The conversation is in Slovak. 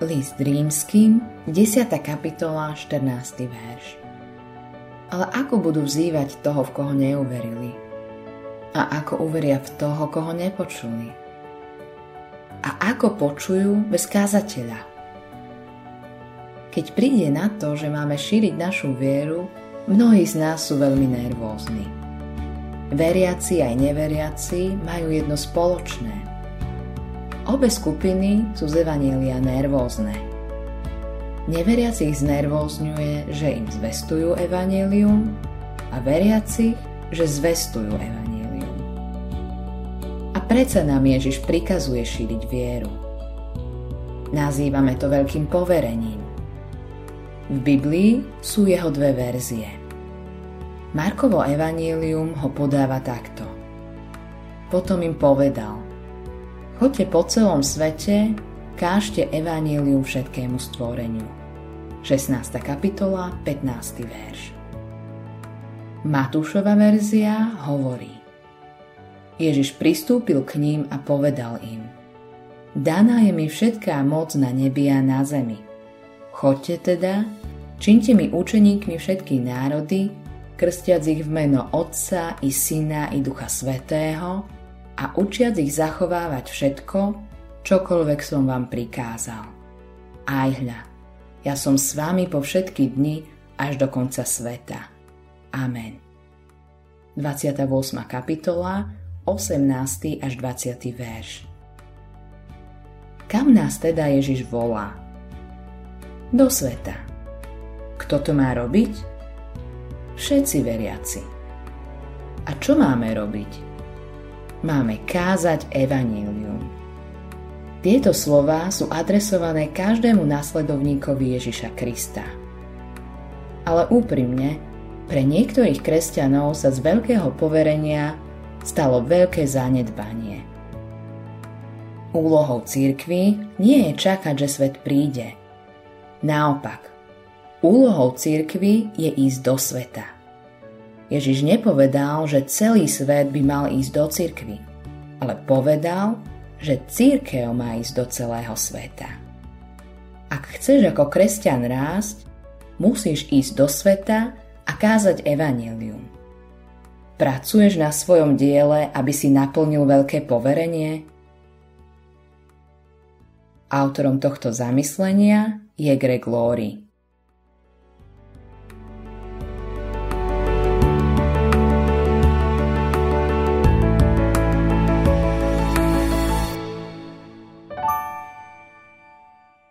List rímským, 10. kapitola, 14. verš. Ale ako budú vzývať toho, v koho neuverili? A ako uveria v toho, koho nepočuli? A ako počujú bez kázateľa? Keď príde na to, že máme šíriť našu vieru, mnohí z nás sú veľmi nervózni. Veriaci aj neveriaci majú jedno spoločné – Obe skupiny sú z Evanielia nervózne. Neveriacich znervózňuje, že im zvestujú Evanielium a veriacich, že zvestujú Evanielium. A predsa nám Ježiš prikazuje šíriť vieru. Nazývame to veľkým poverením. V Biblii sú jeho dve verzie. Markovo evanílium ho podáva takto. Potom im povedal – Choďte po celom svete, kážte evanílium všetkému stvoreniu. 16. kapitola, 15. verš. Matúšova verzia hovorí Ježiš pristúpil k ním a povedal im Daná je mi všetká moc na nebi a na zemi. Choďte teda, činte mi učeníkmi všetky národy, krstiac ich v meno Otca i Syna i Ducha Svetého, a učiac ich zachovávať všetko, čokoľvek som vám prikázal. Aj hľa, ja som s vami po všetky dni až do konca sveta. Amen. 28. kapitola, 18. až 20. verš. Kam nás teda Ježiš volá? Do sveta. Kto to má robiť? Všetci veriaci. A čo máme robiť? Máme kázať evanílium. Tieto slová sú adresované každému následovníkovi Ježiša Krista. Ale úprimne, pre niektorých kresťanov sa z veľkého poverenia stalo veľké zanedbanie. Úlohou církvy nie je čakať, že svet príde. Naopak, úlohou církvy je ísť do sveta – Ježiš nepovedal, že celý svet by mal ísť do cirkvy, ale povedal, že církev má ísť do celého sveta. Ak chceš ako kresťan rásť, musíš ísť do sveta a kázať evanelium. Pracuješ na svojom diele, aby si naplnil veľké poverenie? Autorom tohto zamyslenia je Greg Laurie.